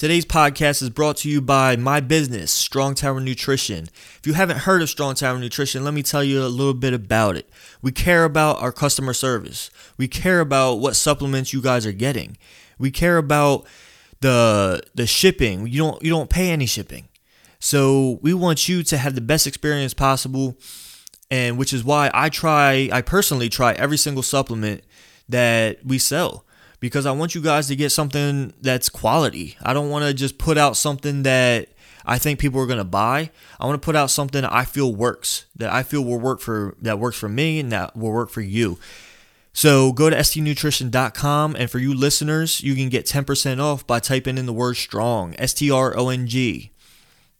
Today's podcast is brought to you by my business, Strong Tower Nutrition. If you haven't heard of Strong Tower Nutrition, let me tell you a little bit about it. We care about our customer service. We care about what supplements you guys are getting. We care about the the shipping. You don't you don't pay any shipping. So we want you to have the best experience possible and which is why I try I personally try every single supplement that we sell because I want you guys to get something that's quality. I don't want to just put out something that I think people are going to buy. I want to put out something I feel works, that I feel will work for that works for me and that will work for you. So go to stnutrition.com and for you listeners, you can get 10% off by typing in the word strong, S T R O N G.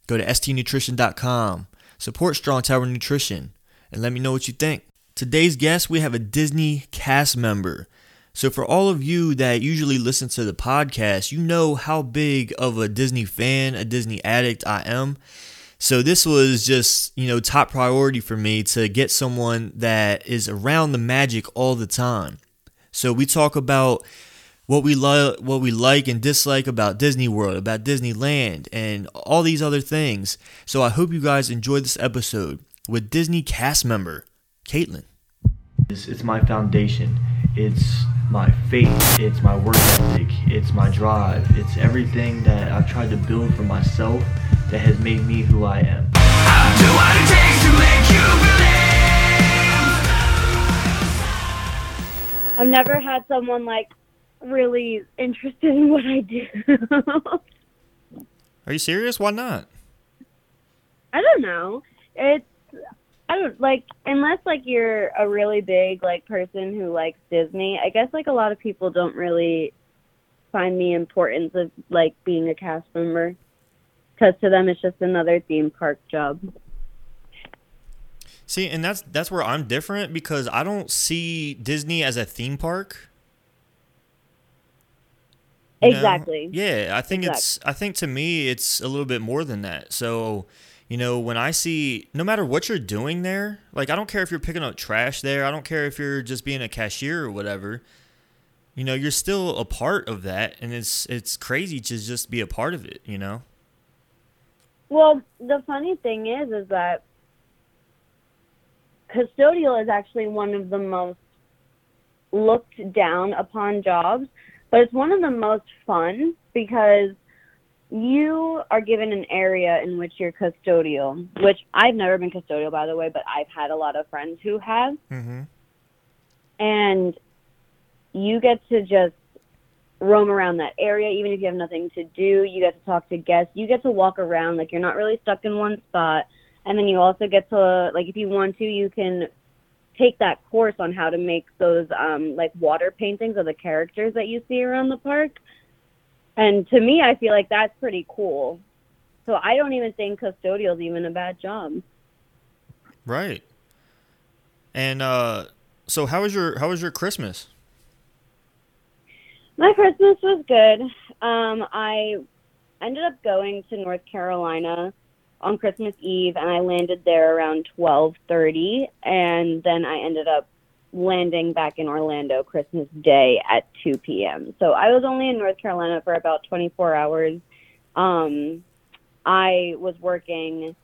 Go to stnutrition.com. Support Strong Tower Nutrition and let me know what you think. Today's guest, we have a Disney cast member. So, for all of you that usually listen to the podcast, you know how big of a Disney fan, a Disney addict I am. So, this was just, you know, top priority for me to get someone that is around the magic all the time. So, we talk about what we love, what we like and dislike about Disney World, about Disneyland, and all these other things. So, I hope you guys enjoyed this episode with Disney cast member Caitlyn. It's, it's my foundation. It's my faith, it's my work ethic, it's my drive, it's everything that I've tried to build for myself that has made me who I am. I've never had someone like really interested in what I do. Are you serious? Why not? I don't know. It's I don't like unless like you're a really big like person who likes Disney. I guess like a lot of people don't really find the importance of like being a cast member because to them it's just another theme park job. See, and that's that's where I'm different because I don't see Disney as a theme park. Exactly. Know? Yeah, I think exactly. it's I think to me it's a little bit more than that. So you know, when I see no matter what you're doing there, like I don't care if you're picking up trash there, I don't care if you're just being a cashier or whatever. You know, you're still a part of that and it's it's crazy to just be a part of it, you know. Well, the funny thing is is that custodial is actually one of the most looked down upon jobs, but it's one of the most fun because you are given an area in which you're custodial, which I've never been custodial, by the way, but I've had a lot of friends who have. Mm-hmm. And you get to just roam around that area, even if you have nothing to do. You get to talk to guests. You get to walk around like you're not really stuck in one spot. And then you also get to, like, if you want to, you can take that course on how to make those, um, like, water paintings of the characters that you see around the park and to me, I feel like that's pretty cool. So I don't even think custodial is even a bad job. Right. And uh, so how was your how was your Christmas? My Christmas was good. Um, I ended up going to North Carolina on Christmas Eve, and I landed there around twelve thirty, and then I ended up landing back in Orlando Christmas Day at 2 p.m. So I was only in North Carolina for about 24 hours. Um, I was working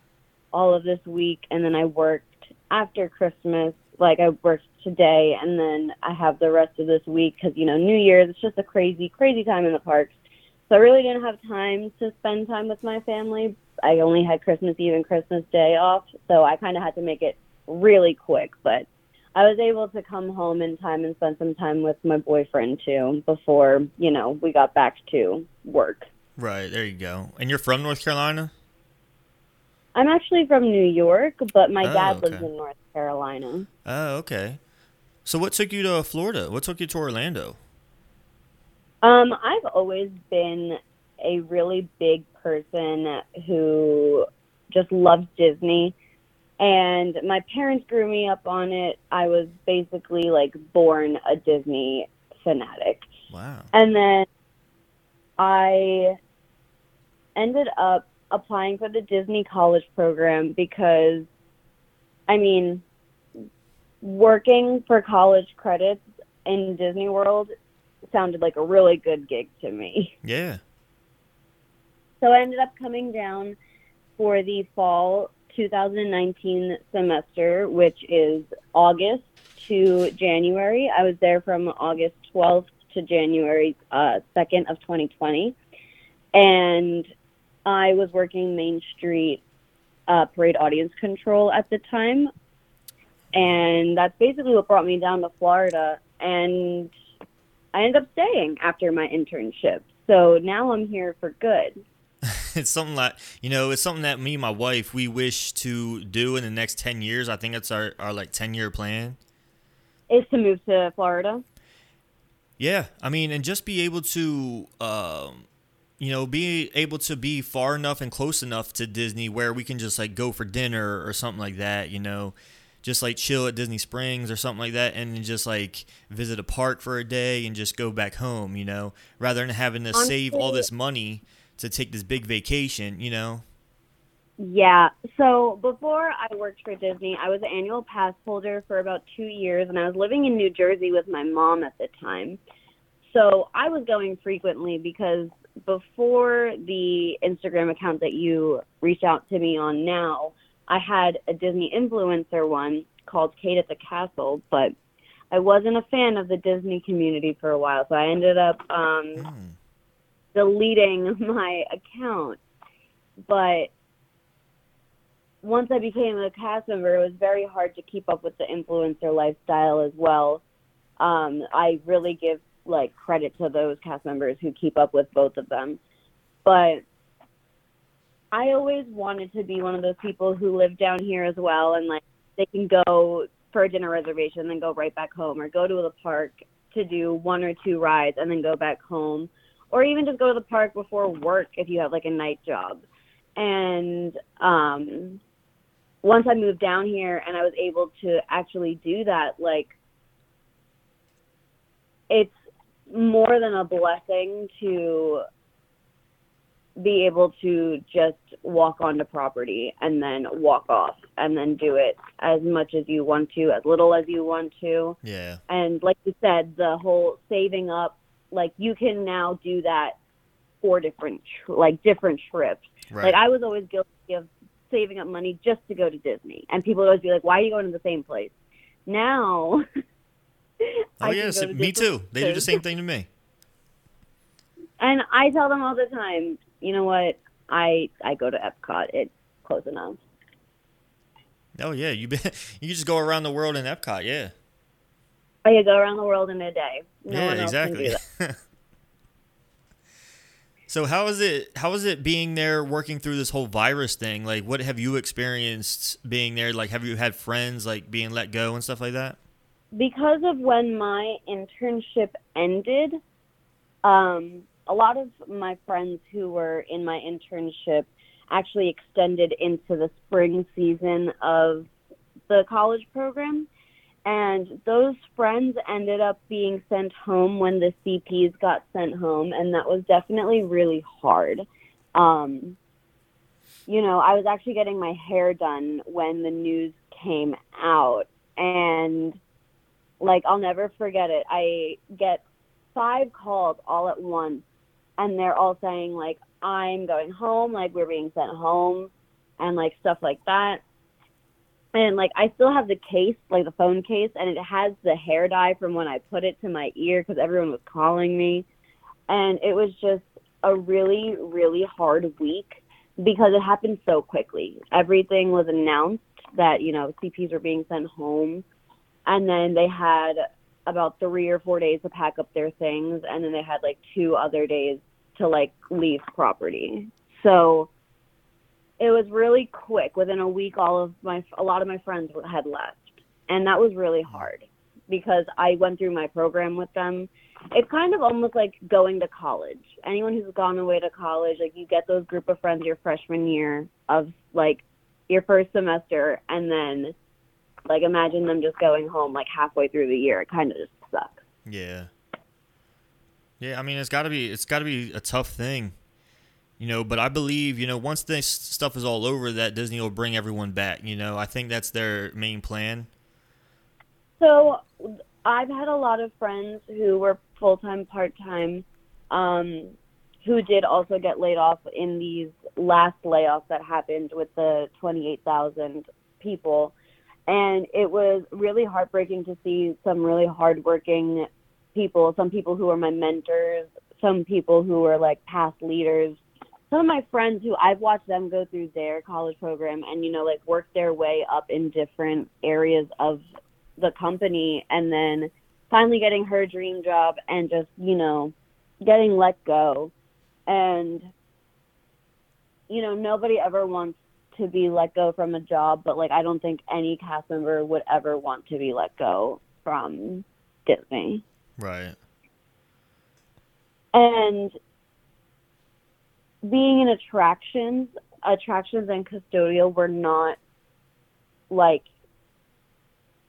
all of this week, and then I worked after Christmas. Like I worked today, and then I have the rest of this week because you know New Year's. It's just a crazy, crazy time in the parks. So I really didn't have time to spend time with my family. I only had Christmas Eve and Christmas Day off, so I kind of had to make it really quick. But I was able to come home in time and spend some time with my boyfriend too before, you know, we got back to work. Right, there you go. And you're from North Carolina? I'm actually from New York, but my oh, dad okay. lives in North Carolina. Oh, okay. So what took you to Florida? What took you to Orlando? Um, I've always been a really big person who just loves Disney and my parents grew me up on it. I was basically like born a Disney fanatic. Wow. And then I ended up applying for the Disney college program because I mean working for college credits in Disney World sounded like a really good gig to me. Yeah. So I ended up coming down for the fall 2019 semester, which is August to January. I was there from August 12th to January uh, 2nd of 2020. And I was working Main Street uh, parade audience control at the time. And that's basically what brought me down to Florida. And I ended up staying after my internship. So now I'm here for good. it's something that you know it's something that me and my wife we wish to do in the next 10 years. I think that's our, our like 10 year plan. Is to move to florida? Yeah. I mean and just be able to um, you know be able to be far enough and close enough to disney where we can just like go for dinner or something like that you know? Just like chill at disney springs or something like that and just like visit a park for a day and just go back home you know? Rather than having to Honestly, save all this money to take this big vacation, you know? Yeah. So before I worked for Disney, I was an annual pass holder for about two years, and I was living in New Jersey with my mom at the time. So I was going frequently because before the Instagram account that you reached out to me on now, I had a Disney influencer one called Kate at the Castle, but I wasn't a fan of the Disney community for a while, so I ended up um, mm deleting my account. But once I became a cast member, it was very hard to keep up with the influencer lifestyle as well. Um, I really give like credit to those cast members who keep up with both of them. But I always wanted to be one of those people who live down here as well and like they can go for a dinner reservation and then go right back home or go to the park to do one or two rides and then go back home or even just go to the park before work if you have like a night job. And um, once I moved down here and I was able to actually do that, like it's more than a blessing to be able to just walk onto property and then walk off and then do it as much as you want to, as little as you want to. Yeah. And like you said, the whole saving up like you can now do that for different like different trips. Right. Like I was always guilty of saving up money just to go to Disney, and people would always be like, "Why are you going to the same place?" Now, oh yes, me too. They do the same thing to me. And I tell them all the time, you know what? I I go to Epcot. It's close enough. Oh yeah, you be, you just go around the world in Epcot, yeah. I could go around the world in a day. No yeah, exactly. so how is it? How is it being there, working through this whole virus thing? Like, what have you experienced being there? Like, have you had friends like being let go and stuff like that? Because of when my internship ended, um, a lot of my friends who were in my internship actually extended into the spring season of the college program and those friends ended up being sent home when the CPs got sent home, and that was definitely really hard. Um, you know, I was actually getting my hair done when the news came out, and like, I'll never forget it. I get five calls all at once, and they're all saying, like, I'm going home, like, we're being sent home, and like stuff like that and like I still have the case, like the phone case, and it has the hair dye from when I put it to my ear because everyone was calling me, and it was just a really really hard week because it happened so quickly. Everything was announced that you know CPs were being sent home, and then they had about three or four days to pack up their things, and then they had like two other days to like leave property. So it was really quick. Within a week, all of my a lot of my friends had left, and that was really hard because I went through my program with them. It's kind of almost like going to college. Anyone who's gone away to college, like you get those group of friends your freshman year of like your first semester, and then like imagine them just going home like halfway through the year. It kind of just sucks. Yeah. Yeah, I mean it's got to be it's got to be a tough thing you know but i believe you know once this stuff is all over that disney will bring everyone back you know i think that's their main plan so i've had a lot of friends who were full-time part-time um, who did also get laid off in these last layoffs that happened with the 28,000 people. And it was really heartbreaking to see some really hardworking people, some people who were my mentors, some people who were like past leaders, some of my friends who I've watched them go through their college program and, you know, like work their way up in different areas of the company and then finally getting her dream job and just, you know, getting let go. And, you know, nobody ever wants to be let go from a job, but like I don't think any cast member would ever want to be let go from Disney. Right. And being in attractions, attractions and custodial were not like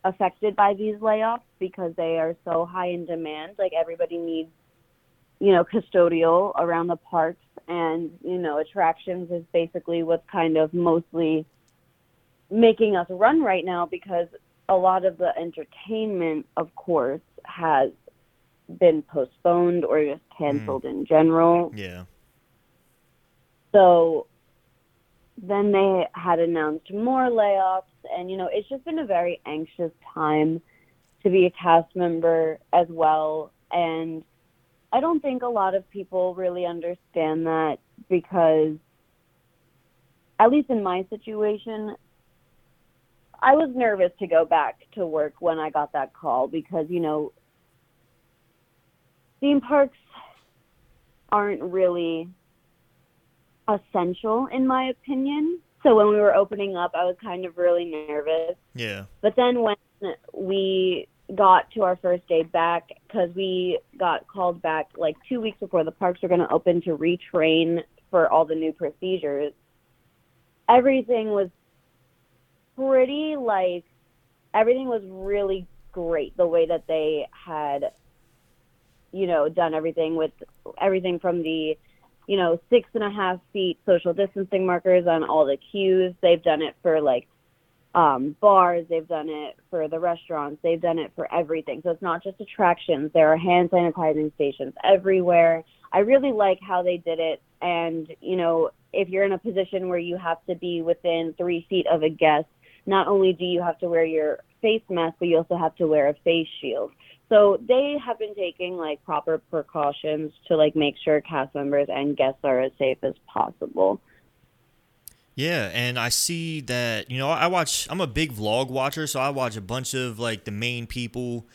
affected by these layoffs because they are so high in demand. Like everybody needs, you know, custodial around the parks and, you know, attractions is basically what's kind of mostly making us run right now because a lot of the entertainment, of course, has been postponed or just canceled mm. in general. Yeah. So then they had announced more layoffs, and you know, it's just been a very anxious time to be a cast member as well. And I don't think a lot of people really understand that because, at least in my situation, I was nervous to go back to work when I got that call because, you know, theme parks aren't really essential in my opinion. So when we were opening up, I was kind of really nervous. Yeah. But then when we got to our first day back, because we got called back like two weeks before the parks were going to open to retrain for all the new procedures, everything was pretty like everything was really great the way that they had you know done everything with everything from the you know, six and a half feet social distancing markers on all the queues. They've done it for like um, bars, they've done it for the restaurants, they've done it for everything. So it's not just attractions, there are hand sanitizing stations everywhere. I really like how they did it. And, you know, if you're in a position where you have to be within three feet of a guest, not only do you have to wear your face mask, but you also have to wear a face shield. So they have been taking like proper precautions to like make sure cast members and guests are as safe as possible. Yeah, and I see that you know I watch. I'm a big vlog watcher, so I watch a bunch of like the main people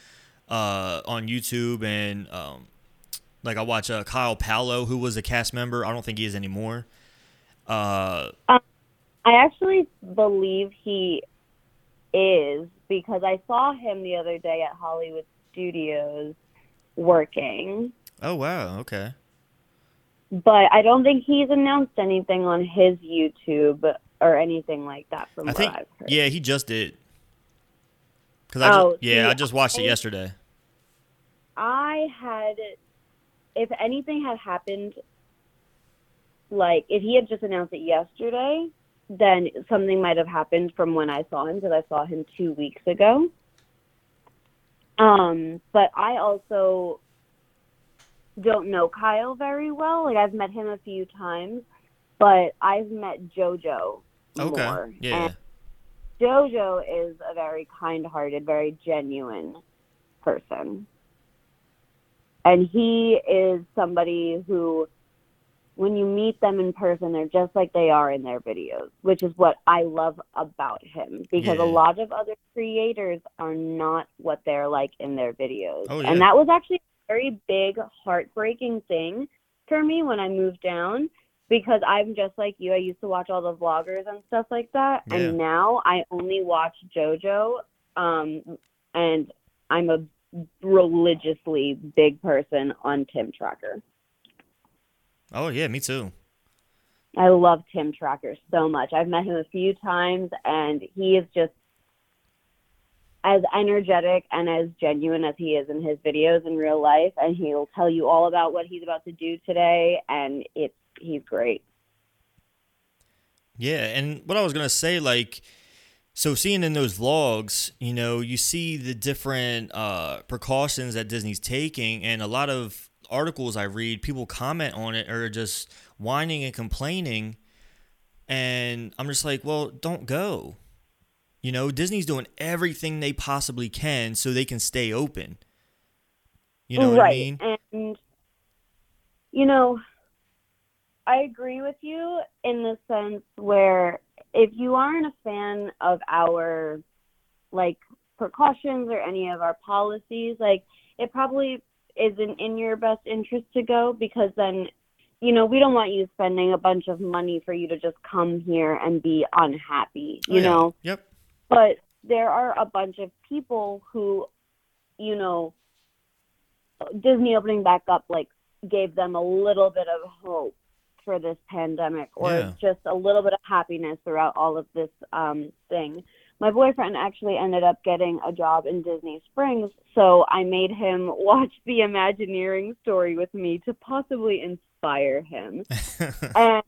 uh, on YouTube, and um, like I watch uh, Kyle Paulo, who was a cast member. I don't think he is anymore. Uh, um, I actually believe he is because I saw him the other day at Hollywood studios working. Oh wow, okay. But I don't think he's announced anything on his YouTube or anything like that from I what think, I've heard. Yeah, he just did. Cause I oh, just, yeah, see, I just watched I, it yesterday. I had, if anything had happened, like if he had just announced it yesterday, then something might have happened from when I saw him because I saw him two weeks ago. Um, but I also don't know Kyle very well. Like I've met him a few times, but I've met JoJo okay. more. Yeah. And JoJo is a very kind-hearted, very genuine person. And he is somebody who when you meet them in person, they're just like they are in their videos, which is what I love about him because yeah. a lot of other creators are not what they're like in their videos. Oh, yeah. And that was actually a very big, heartbreaking thing for me when I moved down because I'm just like you. I used to watch all the vloggers and stuff like that. Yeah. And now I only watch JoJo. Um, and I'm a religiously big person on Tim Tracker. Oh yeah, me too. I love Tim Tracker so much. I've met him a few times, and he is just as energetic and as genuine as he is in his videos in real life. And he'll tell you all about what he's about to do today, and it's he's great. Yeah, and what I was gonna say, like, so seeing in those vlogs, you know, you see the different uh, precautions that Disney's taking, and a lot of articles I read, people comment on it or just whining and complaining. And I'm just like, well, don't go. You know, Disney's doing everything they possibly can so they can stay open. You know right. what I mean? And you know, I agree with you in the sense where if you aren't a fan of our like precautions or any of our policies, like it probably isn't in your best interest to go because then you know, we don't want you spending a bunch of money for you to just come here and be unhappy, you Oh, yeah. know. Yep. But there are a bunch of people who, you know, Disney opening back up like gave them a little bit of hope for this pandemic or Yeah. just a little bit of happiness throughout all of this um, thing. My boyfriend actually ended up getting a job in Disney Springs, so I made him watch the Imagineering story with me to possibly inspire him and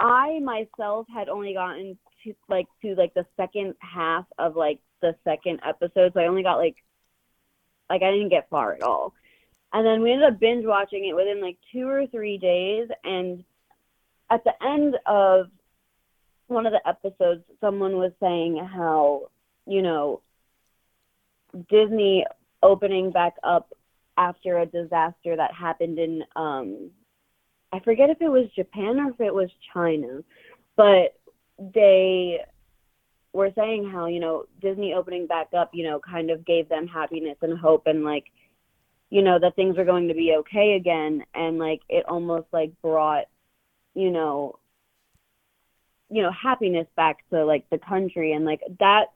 I myself had only gotten to like to like the second half of like the second episode, so I only got like like I didn't get far at all. And then we ended up binge watching it within like two or three days, and at the end of one of the episodes, someone was saying how you know Disney opening back up after a disaster that happened in um I forget if it was Japan or if it was China, but they were saying how, you know, Disney opening back up, you know, kind of gave them happiness and hope and like, you know, that things were going to be okay again. And like it almost like brought, you know, you know, happiness back to like the country and like that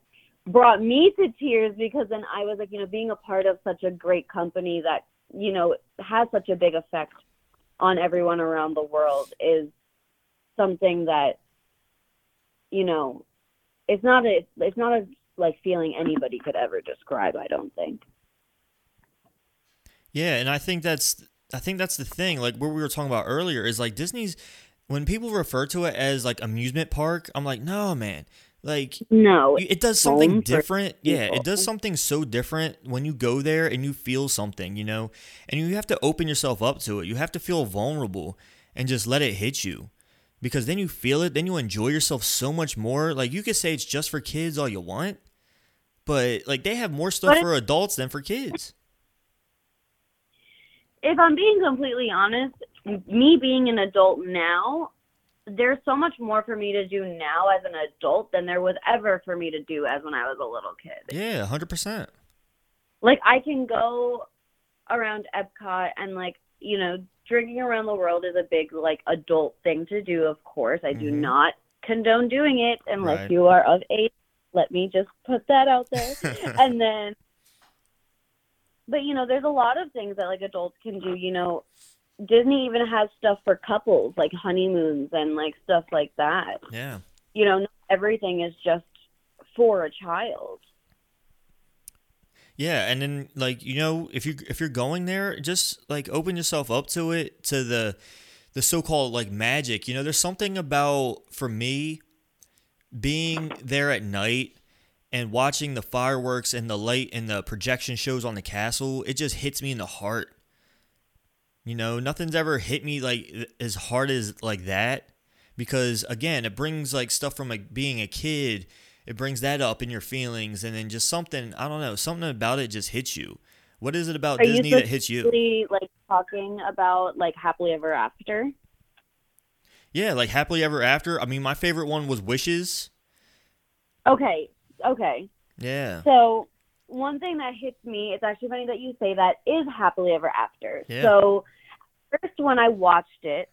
brought me to tears because then I was like, you know, being a part of such a great company that, you know, has such a big effect on everyone around the world is something that, you know, it's not a it's not a like feeling anybody could ever describe, I don't think. Yeah, and I think that's I think that's the thing. Like what we were talking about earlier is like Disney's when people refer to it as like amusement park, I'm like, no man. Like No. it does something different. Yeah, it does something so different when you go there and you feel something, you know? And you have to open yourself up to it. You have to feel vulnerable and just let it hit you. Because then you feel it, then you enjoy yourself so much more. Like you could say it's just for kids all you want, but like they have more stuff But for adults than for kids. if I'm being completely honest, me being an adult now, there's so much more for me to do now as an adult than there was ever for me to do as when I was a little kid. Yeah, 100%. Like I can go around Epcot and like, you know, drinking around the world is a big like adult thing to do, of course. I do Mhm. not condone doing it unless Right. you are of age. Let me just put that out there. and then but you know there's a lot of things that like adults can do you know disney even has stuff for couples like honeymoons and like stuff like that yeah. you know not everything is just for a child Yeah, and then like you know, if you if you're going there, just like open yourself up to it, to the the so-called like magic. You know, there's something about for me being there at night and watching the fireworks and the light and the projection shows on the castle. It just hits me in the heart. You know, nothing's ever hit me like as hard as like that because again, it brings like stuff from like being a kid. It brings that up in your feelings and then just something i don't know something about it just hits you. What is it about Are disney that hits you? like talking about like happily ever after? Yeah like happily ever after. I mean my favorite one was wishes. Okay okay. Yeah. So one thing that hits me, it's actually funny that you say that, is happily ever after. Yeah. So first when I watched it,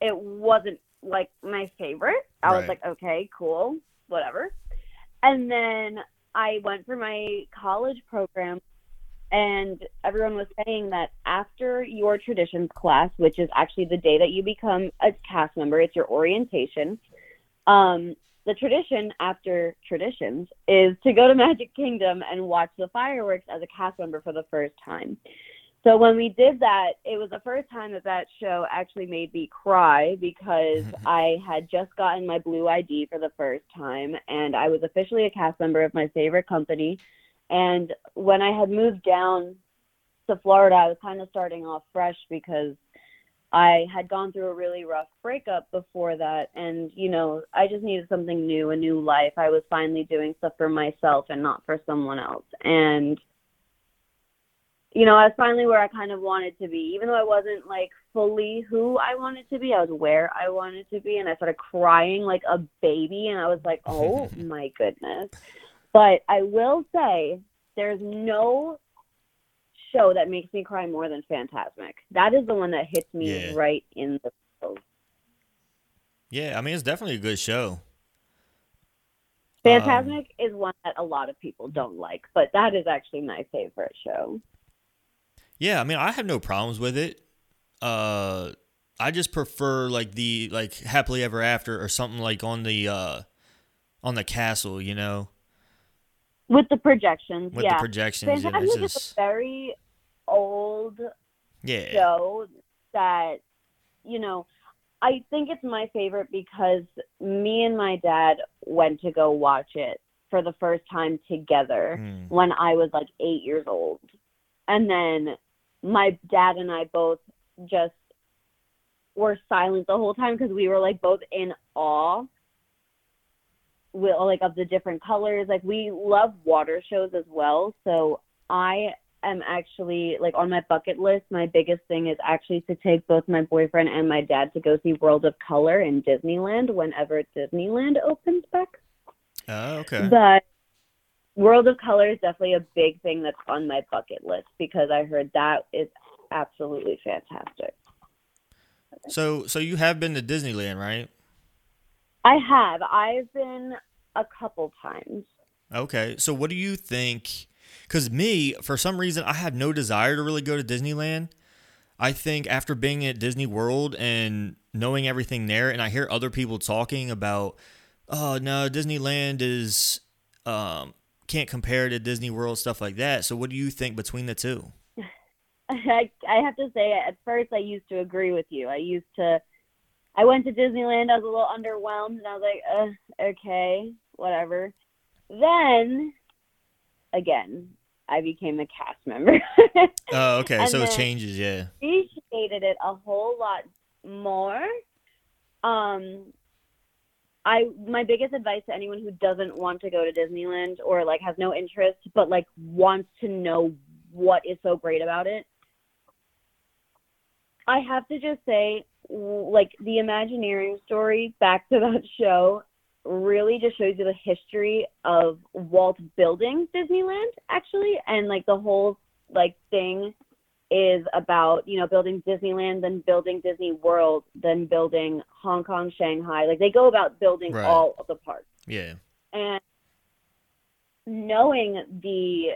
it wasn't like my favorite. I was like, okay, cool, whatever. And then I went for my college program and everyone was saying that after your traditions class, which is actually the day that you become a cast member, it's your orientation. Um, the tradition after traditions is to go to Magic Kingdom and watch the fireworks as a cast member for the first time. So when we did that, it was the first time that that show actually made me cry because I had just gotten my blue ID for the first time and I was officially a cast member of my favorite company. And when I had moved down to Florida, I was kind of starting off fresh because I had gone through a really rough breakup before that. And, you know, I just needed something new, a new life. I was finally doing stuff for myself and not for someone else. And, you know, I was finally where I kind of wanted to be. Even though I wasn't like fully who I wanted to be, I was where I wanted to be. And I started crying like a baby. And I was like, oh my goodness. But I will say, there's no show that makes me cry more than Fantasmic. That is the one that hits me Yeah. right in the feels. Yeah, I mean it's definitely a good show. Fantasmic is one that a lot of people don't like, but that is actually my favorite show. Yeah, I mean I have no problems with it. Uh I just prefer like the like happily ever after or something like on the uh on the castle, you know, With the projections, with yeah. the projections. Yeah, Fantasmic it's is a very old yeah. show that you know i think it's my favorite because me and my dad went to go watch it for the first time together Mm. when i was like eight years old and then my dad and i both just were silent the whole time because we were like both in awe with like of the different colors like we love water shows as well so i am actually like on my bucket list. My biggest thing is actually to take both my boyfriend and my dad to go see World of Color in Disneyland whenever Disneyland opens back. Oh, okay. But World of Color is definitely a big thing that's on my bucket list because I heard that is absolutely fantastic. So so you have been to Disneyland, right? I have. I've been a couple times. Okay. So what do you think? Because me, for some reason, I have no desire to really go to Disneyland. I think after being at Disney World and knowing everything there, and I hear other people talking about, oh no, Disneyland is um, can't compare to Disney World stuff like that. So what do you think between the two? I, I have to say, at first, I used to agree with you. I used to, I went to Disneyland, I was a little underwhelmed, and I was like, okay, whatever. Then, again, I became a cast member. Oh, okay. So it changes, yeah. I appreciated it a whole lot more. Um, I my biggest advice to anyone who doesn't want to go to Disneyland or like has no interest but like wants to know what is so great about it. I have to just say, like the Imagineering story, back to that show, really just shows you the history of Walt building Disneyland, actually, and like the whole like thing is about you know building Disneyland, then building Disney World, then building Hong Kong, Shanghai. Like they go about building Right. all of the parks Yeah. and knowing the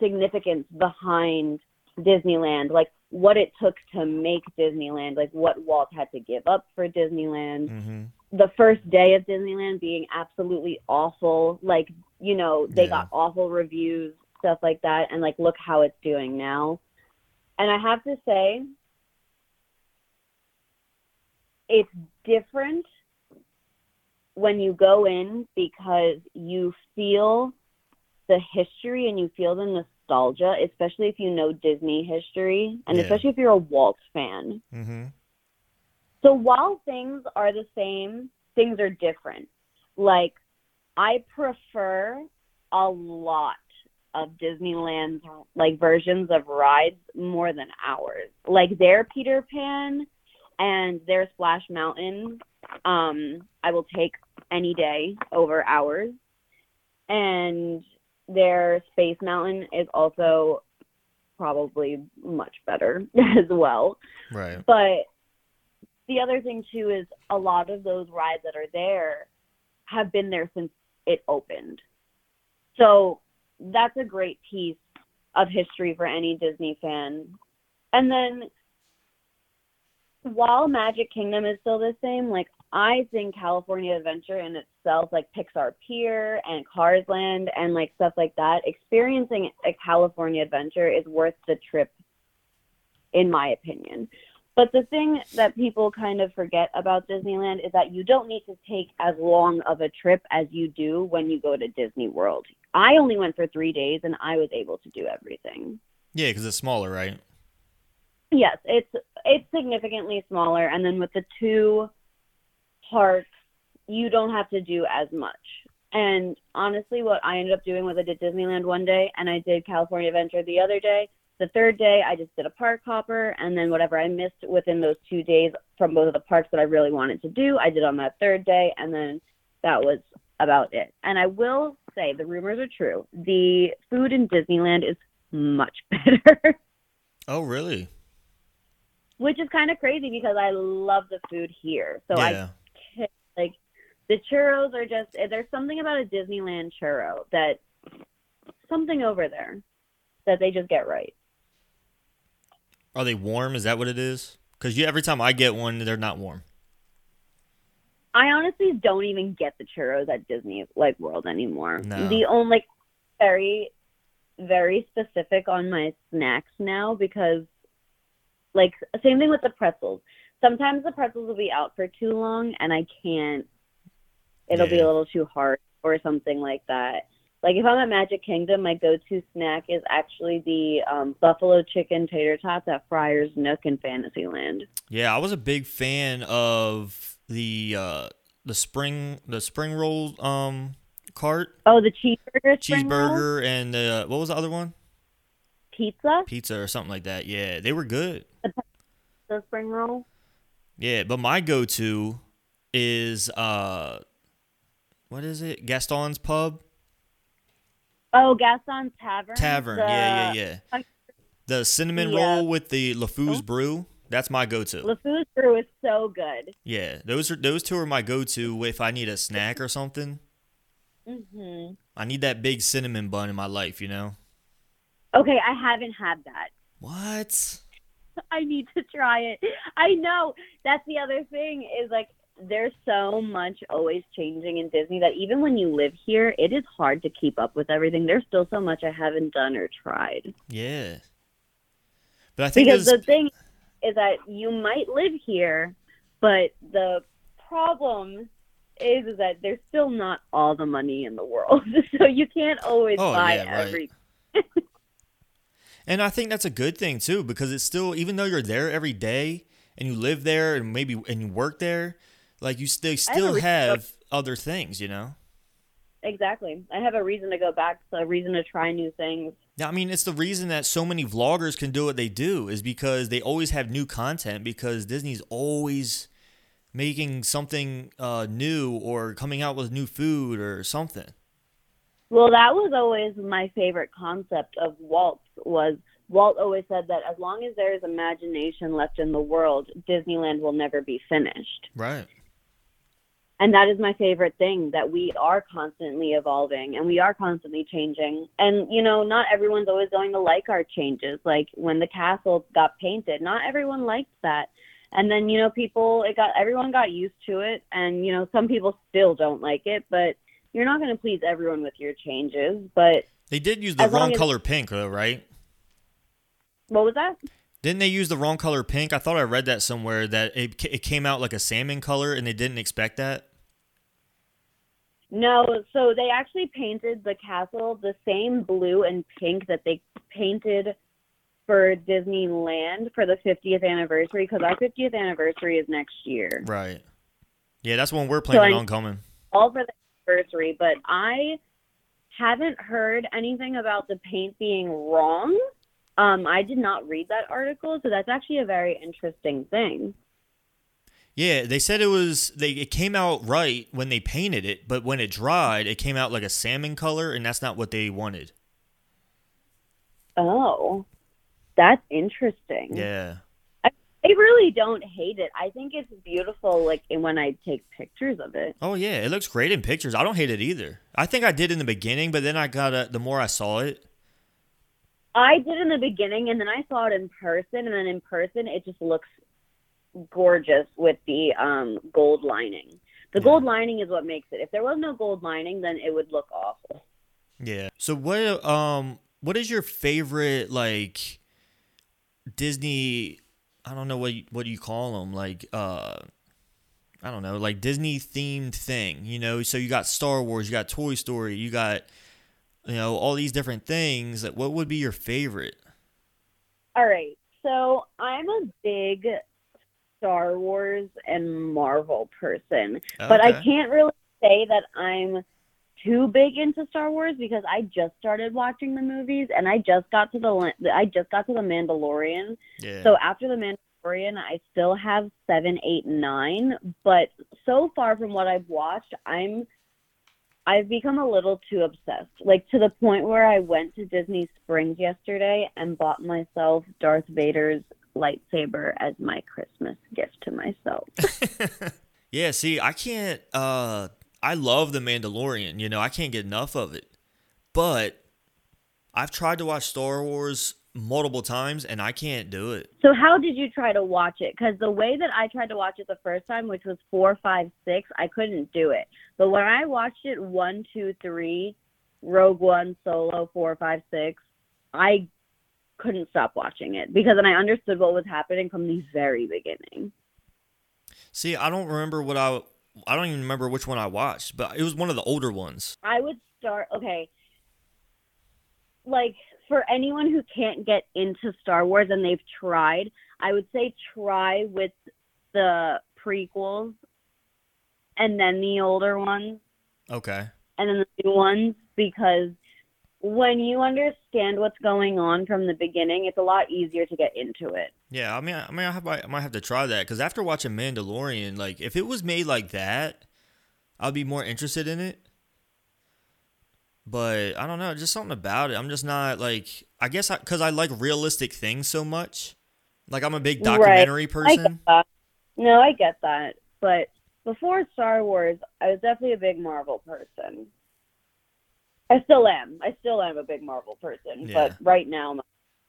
significance behind Disneyland, like what it took to make Disneyland, like what Walt had to give up for Disneyland, Mm-hmm. The first day of Disneyland being absolutely awful, like, you know, they Yeah. got awful reviews, stuff like that, and like look how it's doing now. And I have to say, it's different when you go in because you feel the history and you feel the nostalgia, especially if you know Disney history and Yeah. especially if you're a Walt fan. Mm-hmm. So while things are the same, things are different. Like, I prefer a lot of Disneyland's like versions of rides more than ours. Like their Peter Pan and their Splash Mountain, um, I will take any day over ours. And their Space Mountain is also probably much better as well. Right. But the other thing too is a lot of those rides that are there have been there since it opened. So that's a great piece of history for any Disney fan. And then while Magic Kingdom is still the same, like I think California Adventure in itself, like Pixar Pier and Cars Land and like stuff like that, experiencing a California Adventure is worth the trip, in my opinion. But the thing that people kind of forget about Disneyland is that you don't need to take as long of a trip as you do when you go to Disney World. I only went for three days and I was able to do everything. Yeah, because it's smaller, right? Yes, it's it's significantly smaller, and then with the two parks, you don't have to do as much. And honestly, what I ended up doing was I did Disneyland one day, and I did California Adventure the other day. The third day, I just did a park hopper, and then whatever I missed within those two days from both of the parks that I really wanted to do, I did on that third day, and then that was about it. And I will say the rumors are true. The food in Disneyland is much better. Oh, really? which is kind of crazy because I love the food here. So yeah. I like the churros are just there's something about a Disneyland churro that something over there that they just get right. Are they warm? Is that what it is? Because you every time I get one, they're not warm. I honestly don't even get the churros at Disney like World anymore. No. The only like very very specific on my snacks now because like same thing with the pretzels. Sometimes the pretzels will be out for too long and I can't it'll be a little too hard or something like that. Like if I'm at Magic Kingdom, my go-to snack is actually the um, buffalo chicken tater tots at Friars Nook in Fantasyland. Yeah, I was a big fan of the uh the spring the spring roll um cart Oh, the cheeseburger, spring roll? cheeseburger and uh, what was the other one pizza, pizza or something like that. Yeah, they were good. the spring roll. Yeah, but my go to is uh what is it Gaston's Pub Oh, Gaston's Tavern. Tavern. The yeah, yeah, yeah. The cinnamon the, roll with the LeFou's oh. brew. That's my go to. LeFou's brew is so good. Yeah, those are those two are my go to if I need a snack or something. hmm I need that big cinnamon bun in my life, you know. Okay, I haven't had that. What? I need to try it. I know that's the other thing is like there's so much always changing in Disney that even when you live here, it is hard to keep up with everything. There's still so much I haven't done or tried. Yeah. But I think Because the thing is that you might live here, but the problem is, is that there's still not all the money in the world. So you can't always Oh, buy yeah, right. And I think that's a good thing too, because it's still even though you're there every day and you live there and maybe and you work there, like you still still to- have other things, you know. Exactly. I have a reason to go back, so a reason to try new things. Yeah, I mean, it's the reason that so many vloggers can do what they do is because they always have new content because Disney's always making something uh, new or coming out with new food or something. Well, that was always my favorite concept of Walt's was Walt always said that as long as there is imagination left in the world, Disneyland will never be finished. Right. And that is my favorite thing that we are constantly evolving and we are constantly changing. And you know, not everyone's always going to like our changes. Like when the castle got painted, not everyone liked that. And then, you know, people it got everyone got used to it and you know, some people still don't like it, but you're not going to please everyone with your changes, but They did use the wrong color pink, though, right? what was that? Didn't they use the wrong color pink? I thought I read that somewhere that it, it came out like a salmon color and they didn't expect that. No, so they actually painted the castle the same blue and pink that they painted for Disneyland for the 50th anniversary because our 50th anniversary is next year. Right. Yeah, that's when we're planning I- on coming. All for the anniversary, but I haven't heard anything about the paint being wrong. Um, I did not read that article, so that's actually a very interesting thing. Yeah, they said it was they it came out right when they painted it, but when it dried, it came out like a salmon color, and that's not what they wanted. Oh, that's interesting. Yeah. I really don't hate it. I think it's beautiful, like when I take pictures of it. Oh yeah, it looks great in pictures. I don't hate it either. I think I did in the beginning, but then I got a, the more I saw it. I did in the beginning, and then I saw it in person, and then in person, it just looks gorgeous with the um, gold lining. The Yeah. gold lining is what makes it. If there was no gold lining, then it would look awful. Yeah. So what um what is your favorite like Disney I don't know what you, what you call them like uh I don't know like Disney themed thing, you know? So you got Star Wars, you got Toy Story, you got you know all these different things. Like what would be your favorite? All right. So I'm a big Star Wars and Marvel person, but I can't really say that I'm too big into Star Wars because I just started watching the movies and I just got to the I just got to the Mandalorian. Yeah. So after the Mandalorian, I still have seven, eight, nine. But so far from what I've watched, I'm I've become a little too obsessed. Like to the point where I went to Disney Springs yesterday and bought myself Darth Vader's lightsaber as my Christmas gift to myself. yeah, see, I can't uh I love The Mandalorian, you know, I can't get enough of it. But I've tried to watch Star Wars multiple times and I can't do it. So how did you try to watch it? Because the way that I tried to watch it the first time, which was four, five, six, I couldn't do it. But when I watched it one, two, three, Rogue One, Solo, four, five, six, I couldn't stop watching it because then I understood what was happening from the very beginning. See, I don't remember what I I don't even remember which one I watched, but it was one of the older ones. I would start okay. Like for anyone who can't get into Star Wars and they've tried, I would say try with the prequels and then the older ones Okay. and then the new ones because when you understand what's going on from the beginning, it's a lot easier to get into it. Yeah, I mean, I mean, I, have, I might have to try that because after watching Mandalorian, like if it was made like that, I'd be more interested in it. But I don't know, just something about it. I'm just not like I guess because I, like realistic things so much. Like I'm a big Right. documentary I get person. that. No, I get that. But before Star Wars, I was definitely a big Marvel person. I still am. I still am a big Marvel person. Yeah. But right now, my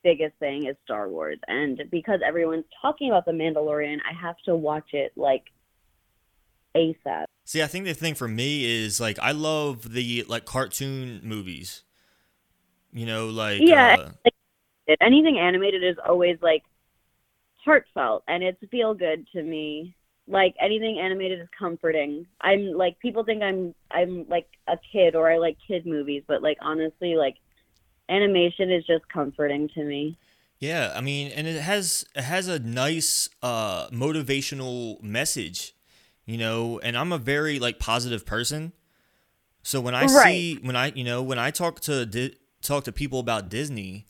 biggest thing is Star Wars. And because everyone's talking about The Mandalorian, I have to watch it like ASAP. See, I think the thing for me is like I love the like cartoon movies. You know, like Yeah. uh, anything animated is always like heartfelt and it's feel good to me. Like anything animated is comforting. I'm like people think I'm I'm like a kid or I like kid movies, but like honestly like animation is just comforting to me. Yeah, I mean, and it has it has a nice uh motivational message, you know, and I'm a very like positive person. So when I Right. see when I, you know, when I talk to Di- talk to people about Disney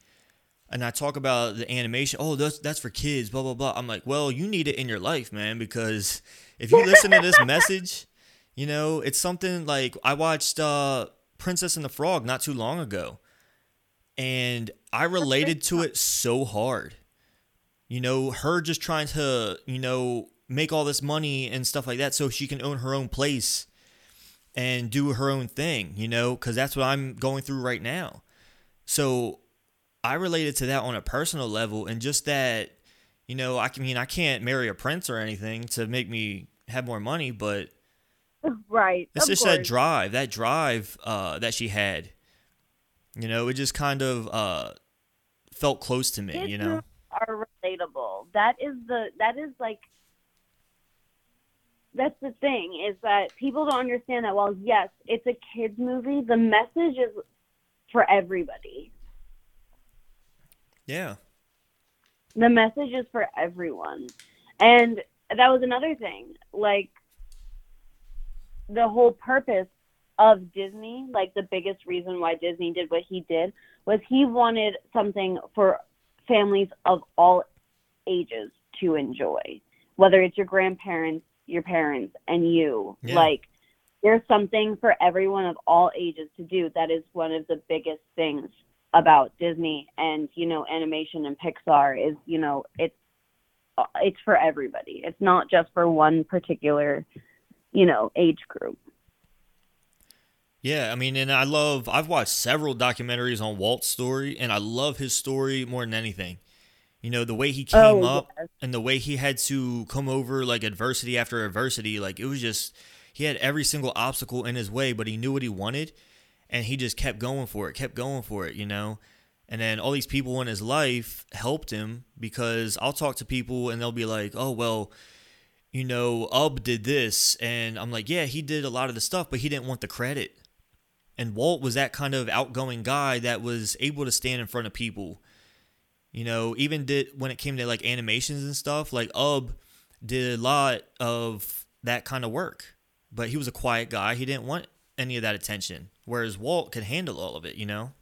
and I talk about the animation, oh, that's that's for kids, blah blah blah. I'm like, "Well, you need it in your life, man, because if you listen to this message, you know, it's something like I watched uh Princess and the Frog not too long ago and I related to it so hard. You know, her just trying to, you know, make all this money and stuff like that so she can own her own place and do her own thing, you know, because that's what I'm going through right now. So I related to that on a personal level and just that, you know, I mean, I can't marry a prince or anything to make me have more money, but Right. it's just that drive, that drive uh, that she had. You know, it just kind of uh, felt close to me. Kids You know, are relatable. That is the that is like that's the thing is that people don't understand that while yes, it's a kids movie, the message is for everybody. Yeah, The message is for everyone. And that was another thing. Like the whole purpose of Disney, like the biggest reason why Disney did what he did was he wanted something for families of all ages to enjoy. Whether it's your grandparents, your parents, and you. Yeah. Like there's something for everyone of all ages to do. That is one of the biggest things about Disney and you know animation and Pixar is you know it's it's for everybody. It's not just for one particular you know age group. yeah. I mean, and I love. I've watched several documentaries on Walt's story, and I love his story more than anything. You know, the way he came Oh, up yes. and the way he had to come over like adversity after adversity. Like it was just he had every single obstacle in his way, but he knew what he wanted, and he just kept going for it, kept going for it. You know. And then all these people in his life helped him because I'll talk to people and they'll be like, "Oh well, you know, Ub did this," and I'm like, "Yeah, he did a lot of the stuff, but he didn't want the credit." And Walt was that kind of outgoing guy that was able to stand in front of people You know, even did when it came to like animations and stuff, like Ub did a lot of that kind of work. But he was a quiet guy. He didn't want any of that attention. Whereas Walt could handle all of it, you know?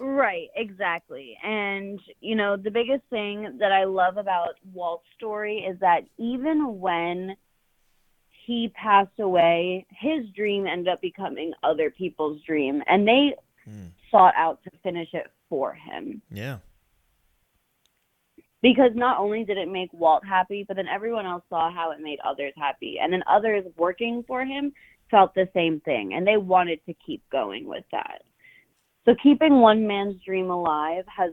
Right, exactly. And, you know, the biggest thing that I love about Walt's story is that even when he passed away, his dream ended up becoming other people's dream. And they Hmm. sought out to finish it for him. Yeah. Because not only did it make Walt happy, but then everyone else saw how it made others happy. And then others working for him felt the same thing. And they wanted to keep going with that. So keeping one man's dream alive has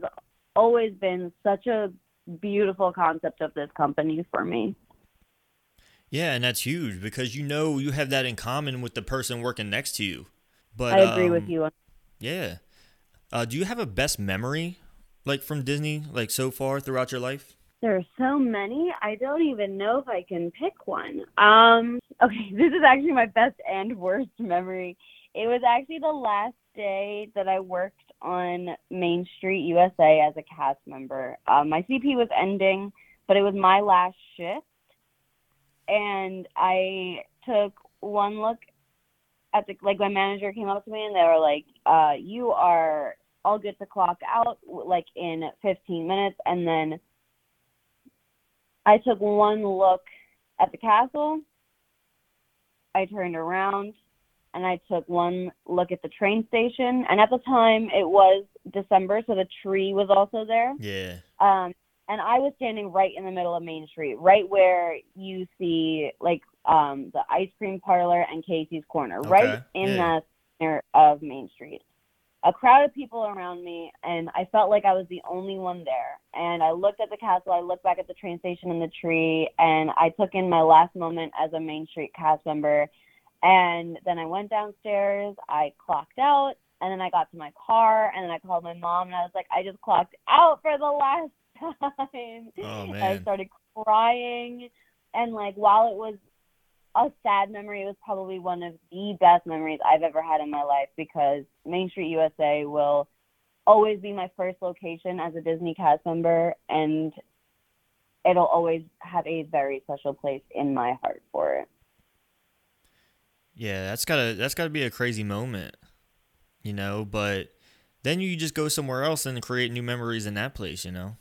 always been such a beautiful concept of this company for me. Yeah, and that's huge because you know you have that in common with the person working next to you. But I agree with um, you. Yeah. Uh, do you have a best memory like from Disney like so far throughout your life? There are so many. I don't even know if I can pick one. Um, okay, this is actually my best and worst memory. It was actually the last day that I worked on Main Street USA as a cast member. Um, my CP was ending, but it was my last shift, and I took one look at the like my manager came up to me and they were like, uh, "You are all good to clock out like in 15 minutes," and then I took one look at the castle. I turned around and I took one look at the train station. And at the time, it was December, so the tree was also there. Yeah. Um, and I was standing right in the middle of Main Street, right where you see like um, the ice cream parlor and Casey's Corner, right in yeah. that center of Main Street. A crowd of people around me, and I felt like I was the only one there. And I looked at the castle, I looked back at the train station and the tree, and I took in my last moment as a Main Street cast member. And then I went downstairs, I clocked out, and then I got to my car, and then I called my mom, and I was like, I just clocked out for the last time. Oh I started crying, and like while it was a sad memory, it was probably one of the best memories I've ever had in my life because Main Street USA will always be my first location as a Disney cast member, and it'll always have a very special place in my heart for it. Yeah, that's gotta that's gotta be a crazy moment, you know. But then you just go somewhere else and create new memories in that place, you know.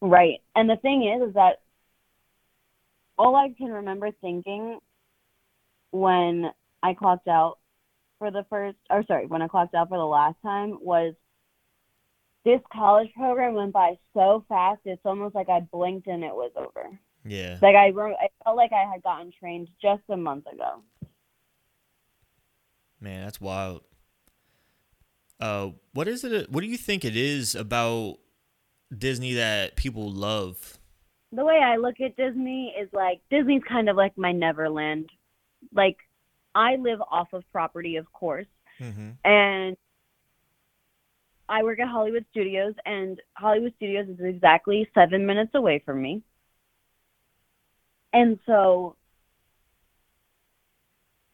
Right. And the thing is, is that all I can remember thinking when I clocked out for the first, or sorry, when I clocked out for the last time was this college program went by so fast. It's almost like I blinked and it was over. Yeah. Like I, I felt like I had gotten trained just a month ago. Man, that's wild. Uh, what is it? What do you think it is about Disney that people love? The way I look at Disney is like Disney's kind of like my Neverland. Like I live off of property, of course, Mm-hmm. and I work at Hollywood Studios, and Hollywood Studios is exactly seven minutes away from me. And so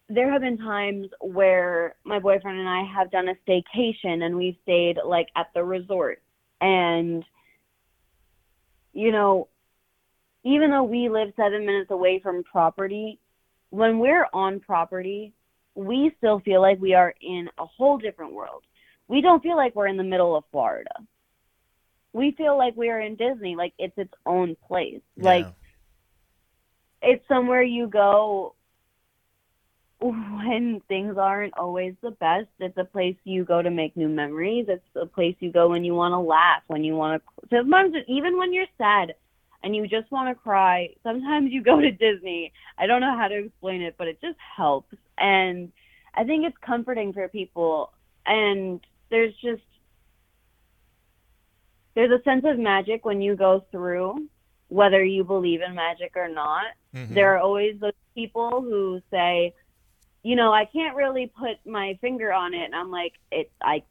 there have been times where my boyfriend and I have done a staycation and we've stayed like at the resort. And, you know, even though we live seven minutes away from property, when we're on property, we still feel like we are in a whole different world. We don't feel like we're in the middle of Florida. We feel like we're in Disney, like it's its own place. Like it's somewhere you go when things aren't always the best. It's a place you go to make new memories. It's a place you go when you want to laugh, when you want to. Sometimes, even when you're sad and you just want to cry, sometimes you go to Disney. I don't know how to explain it, but it just helps. And I think it's comforting for people. And there's just. There's a sense of magic when you go through, whether you believe in magic or not Mhm. there are always those people who say, you know, I can't really put my finger on it, and I'm like, it, I,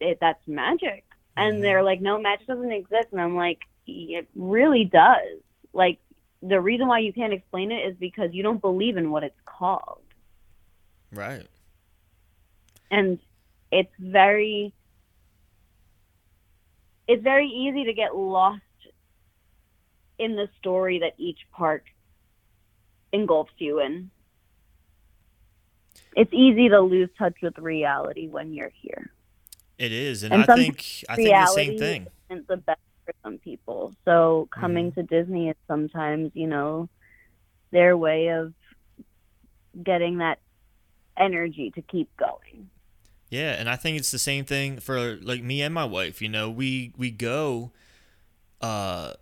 it, that's magic, and they're like, no, magic doesn't exist, and I'm like, it really does. Like the reason why you can't explain it is because you don't believe in what it's called, right. and it's very. it's very easy to get lost in the story that each park engulfs you in. It's easy to lose touch with reality when you're here. It is, and, And I think I think the same thing. isn't the best for some people. So coming Mm-hmm. to Disney is sometimes, you know, their way of getting that energy to keep going. Yeah, and I think it's the same thing for like me and my wife. You know, we we go uh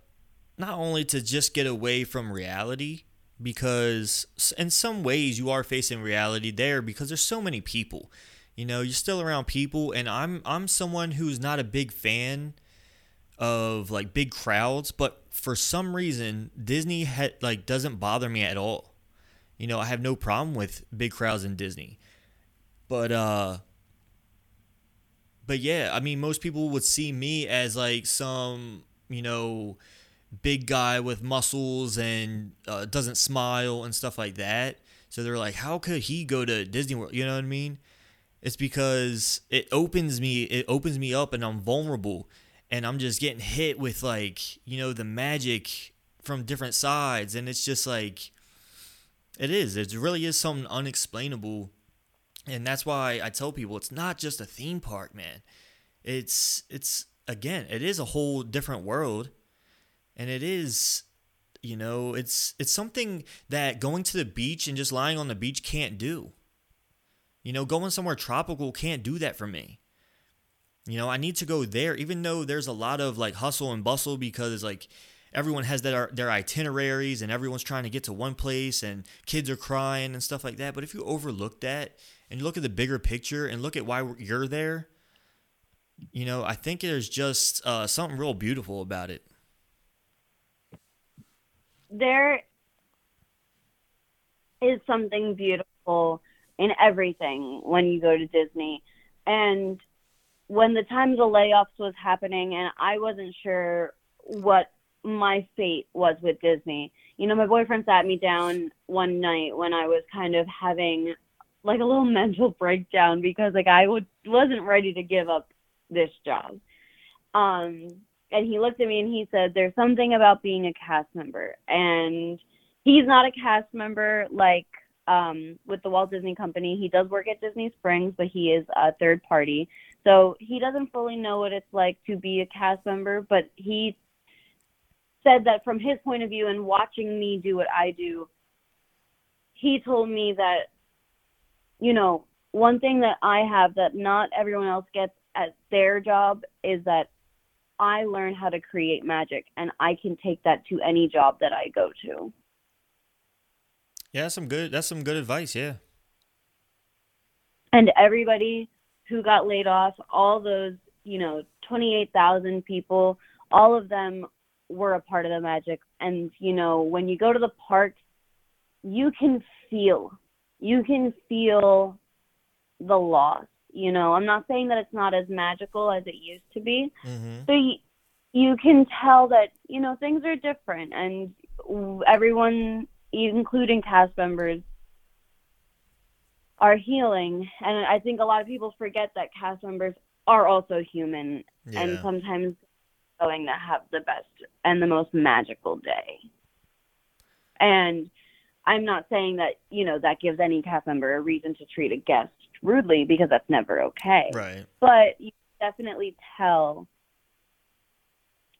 not only to just get away from reality because in some ways you are facing reality there because there's so many people. You know, you're still around people and I'm I'm someone who's not a big fan of like big crowds, but for some reason Disney like doesn't bother me at all. You know, I have no problem with big crowds in Disney. But uh but yeah, I mean, most people would see me as like some, you know, big guy with muscles and uh, doesn't smile and stuff like that. So they're like, how could he go to Disney World? You know what I mean? It's because it opens me, it opens me up, and I'm vulnerable, and I'm just getting hit with like, you know, the magic from different sides, and it's just like, it is. It really is something unexplainable and that's why I tell people it's not just a theme park, man. It's it's again, it is a whole different world, and it is, you know, it's it's something that going to the beach and just lying on the beach can't do. You know, going somewhere tropical can't do that for me. You know, I need to go there, even though there's a lot of like hustle and bustle because like everyone has their their itineraries and everyone's trying to get to one place and kids are crying and stuff like that. But if you overlook that and you look at the bigger picture and look at why you're there, you know, I think there's just uh, something real beautiful about it. There is something beautiful in everything when you go to Disney. And when the time the layoffs was happening and I wasn't sure what my fate was with Disney. You know, my boyfriend sat me down one night when I was kind of having like a little mental breakdown because like I would wasn't ready to give up this job. Um and he looked at me and he said there's something about being a cast member and he's not a cast member like um with the Walt Disney Company. He does work at Disney Springs, but he is a third party. So he doesn't fully know what it's like to be a cast member, but he said that from his point of view and watching me do what I do, he told me that, you know, one thing that I have that not everyone else gets at their job is that I learn how to create magic and I can take that to any job that I go to. Yeah, that's some good. That's some good advice. Yeah. And everybody who got laid off, all those, you know, 28,000 people, all of them were a part of the magic. And, you know, when you go to the parks, you can feel, you can feel the loss. You know, I'm not saying that it's not as magical as it used to be. Mm-hmm. So you, you can tell that, you know, things are different and everyone, including cast members, are healing. And I think a lot of people forget that cast members are also human Yeah. and sometimes going to have the best and the most magical day. And I'm not saying that, you know, that gives any cast member a reason to treat a guest rudely because that's never okay. Right. But you definitely tell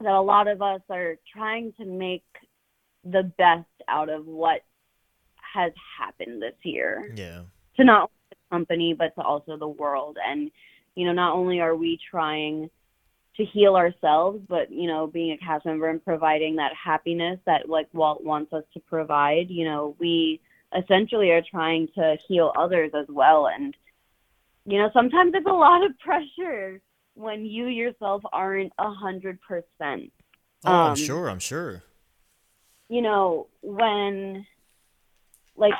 that a lot of us are trying to make the best out of what has happened this year Yeah. To not only the company but to also the world and you know not only are we trying to heal ourselves but you know being a cast member and providing that happiness that like Walt wants us to provide you know we essentially are trying to heal others as well and you know sometimes it's a lot of pressure when you yourself aren't a hundred percent Oh, I'm Um, sure. I'm sure. you know, when like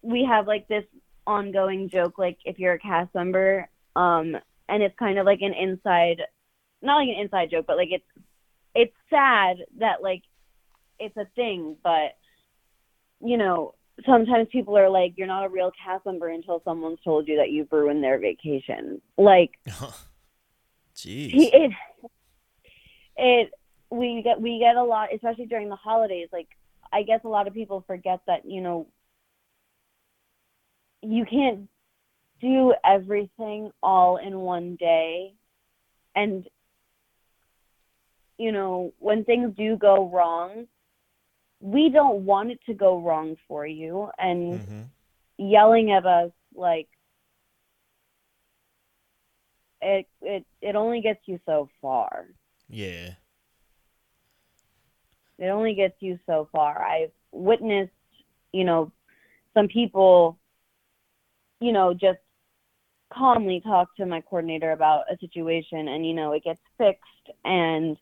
we have like this ongoing joke, like if you're a cast member, um, and it's kind of like an inside, not like an inside joke, but like it's it's sad that like it's a thing, but you know, sometimes people are like, you're not a real cast member until someone's told you that you've ruined their vacation. Like Jeez. it it we get we get a lot, especially during the holidays. Like I guess a lot of people forget that you know you can't do everything all in one day, and you know when things do go wrong, we don't want it to go wrong for you, and hmm yelling at us like it it it only gets you so far. Yeah. It only gets you so far. I've witnessed, you know, some people, you know, just calmly talk to my coordinator about a situation and, you know, it gets fixed and,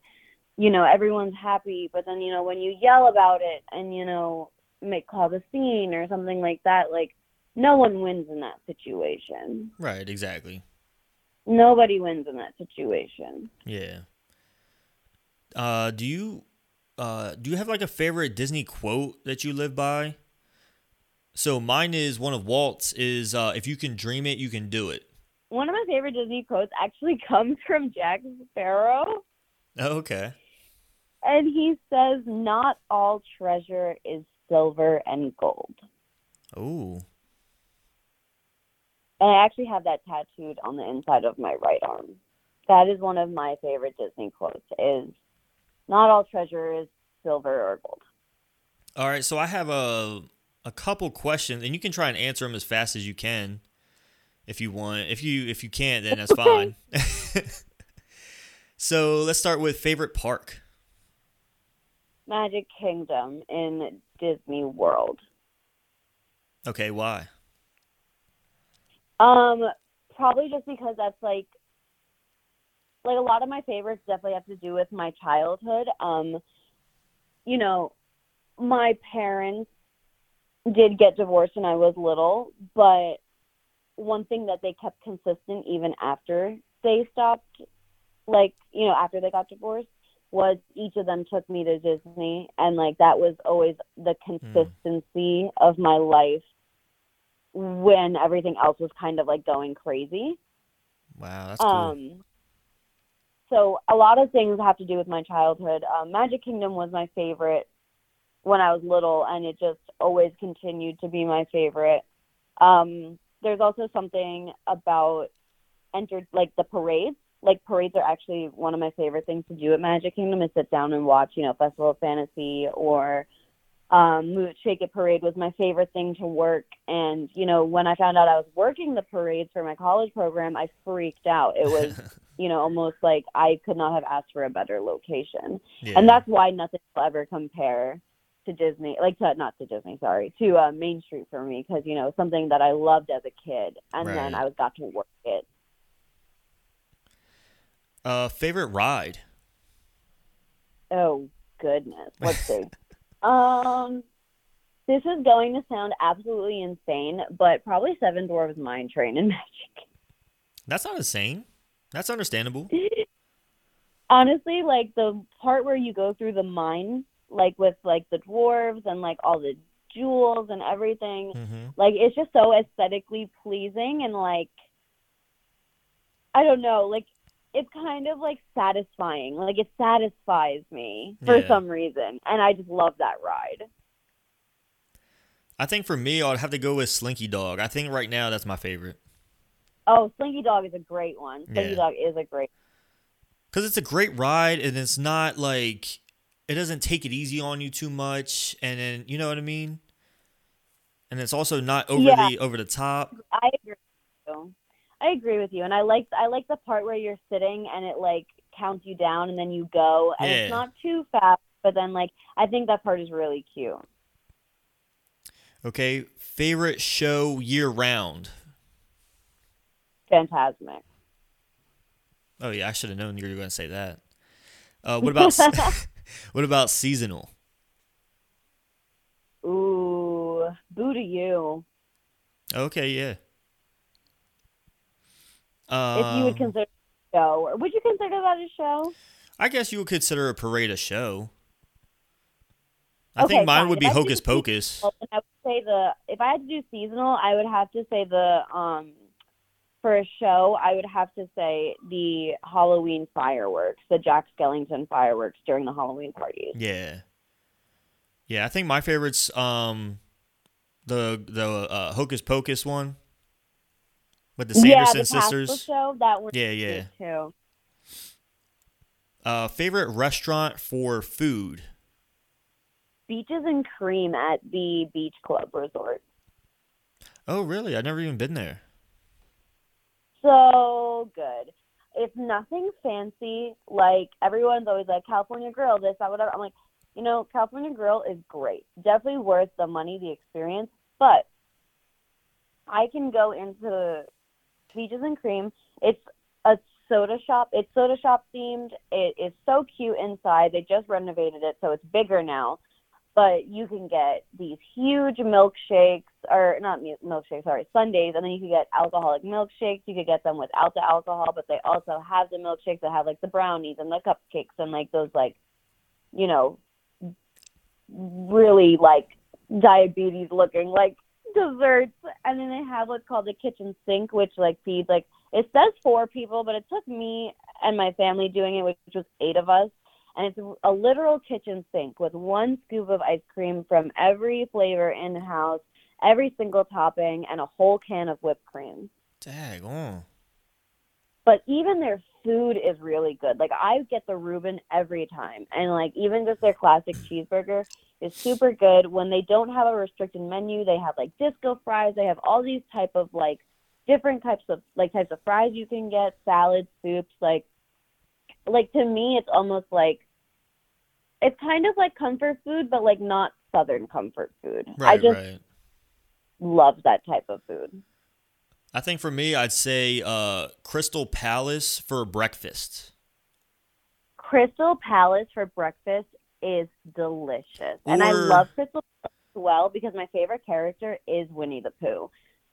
you know, everyone's happy. But then, you know, when you yell about it and, you know, make cause the scene or something like that, like no one wins in that situation. Right. Exactly. Nobody wins in that situation. Yeah. Uh, do you uh do you have like a favorite Disney quote that you live by? So mine is one of Walt's is uh if you can dream it, you can do it. One of my favorite Disney quotes actually comes from Jack Sparrow. Oh, okay. And he says, Not all treasure is silver and gold. Oh. And I actually have that tattooed on the inside of my right arm. That is one of my favorite Disney quotes is not all treasure is silver or gold. All right, so I have a a couple questions and you can try and answer them as fast as you can if you want. If you if you can't then that's fine. so, let's start with favorite park. Magic Kingdom in Disney World. Okay, why? Um, probably just because that's like like a lot of my favorites definitely have to do with my childhood. Um, you know, my parents did get divorced when I was little, but one thing that they kept consistent even after they stopped like, you know, after they got divorced was each of them took me to Disney and like that was always the consistency of my life when everything else was kind of like going crazy. Wow, that's cool. Um, so a lot of things have to do with my childhood. Um, Magic Kingdom was my favorite when I was little, and it just always continued to be my favorite. Um, there's also something about entered like the parades. Like parades are actually one of my favorite things to do at Magic Kingdom is sit down and watch, you know, Festival of Fantasy or um, Shake It Parade was my favorite thing to work. And, you know, when I found out I was working the parades for my college program, I freaked out. It was, you know, almost like I could not have asked for a better location. yeah. And that's why nothing will ever compare to Disney, like to, not to Disney, sorry, to uh, Main Street for me, because, you know, something that I loved as a kid. And then I was got to work it. uh favorite ride. Oh, goodness. Let's see. um, this is going to sound absolutely insane, but probably Seven Dwarfs Mine Train and Magic. That's not insane. That's understandable. Honestly, like the part where you go through the mine, like with like the dwarves and like all the jewels and everything, Mm-hmm. like it's just so aesthetically pleasing and like I don't know, like it's kind of like satisfying. Like it satisfies me for Yeah. some reason, and I just love that ride. I think for me, I'd have to go with Slinky Dog. I think right now that's my favorite Oh, Slinky Dog is a great one. Slinky Yeah. Dog is a great. because it's a great ride and it's not like it doesn't take it easy on you too much, and then you know what I mean. And it's also not overly Yeah. over the top. I agree. With you. I agree with you, and I like I like the part where you're sitting and it like counts you down, and then you go, and Yeah. it's not too fast, but then like I think that part is really cute. Okay, favorite show year round. Fantasmic. Oh yeah, I should have known you were going to say that. Uh, what about what about seasonal? Ooh, boo to you. Okay, yeah. if you would Um, consider a show, or would you consider that a show? I guess you would consider a parade a show. I Okay, think mine fine. would be Hocus Pocus. Then I would say the if I had to do seasonal, I would have to say the um for a show, I would have to say the Halloween fireworks, the Jack Skellington fireworks during the Halloween parties. Yeah. Yeah, I think my favorite's um the the uh, Hocus Pocus one with the yeah, Sanderson the sisters. show that one. Yeah, yeah. Too. Uh, favorite restaurant for food? Beaches and cream at the Beach Club Resort. Oh, really? I've never even been there. So good. It's nothing fancy. Like everyone's always like California Grill, this, that, whatever. I'm like, you know, California Grill is great. Definitely worth the money, the experience. But I can go into Beaches and Cream. It's a soda shop. It's soda shop themed. It is so cute inside. They just renovated it, so it's bigger now. But you can get these huge milkshakes, or not mi- milkshakes, sorry, sundaes, and then you can get alcoholic milkshakes. You could get them without the alcohol, but they also have the milkshakes that have like the brownies and the cupcakes and like those like, you know, really like diabetes looking like desserts and then they have what's called the kitchen sink which like feeds like it says four people but it took me and my family doing it which was eight of us and it's a literal kitchen sink with one scoop of ice cream from every flavor in house every single topping and a whole can of whipped cream Dag on. but even their food is really good. Like I get the Reuben every time, and like even just their classic mm. cheeseburger is super good. When they don't have a restricted menu, they have like disco fries. They have all these type of like different types of like types of fries you can get, salads, soups. Like like to me, it's almost like it's kind of like comfort food, but like not southern comfort food. I just right. love that type of food. I think for me, I'd say uh, Crystal Palace for breakfast. Crystal Palace for breakfast is delicious. and I love Crystal Palace as well because my favorite character is Winnie the Pooh.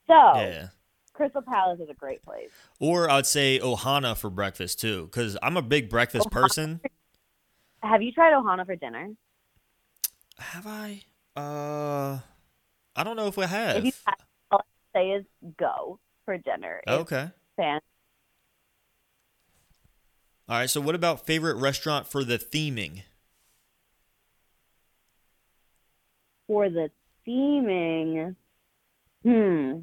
So, Yeah. Crystal Palace is a great place. Or I'd say Ohana for breakfast too, because I'm a big breakfast person. Have you tried Ohana for dinner? Have I? Uh, I don't know if If have. you have, all I say is go for dinner. Okay. fan- All right. So, what about favorite restaurant for the theming? For the theming, hmm.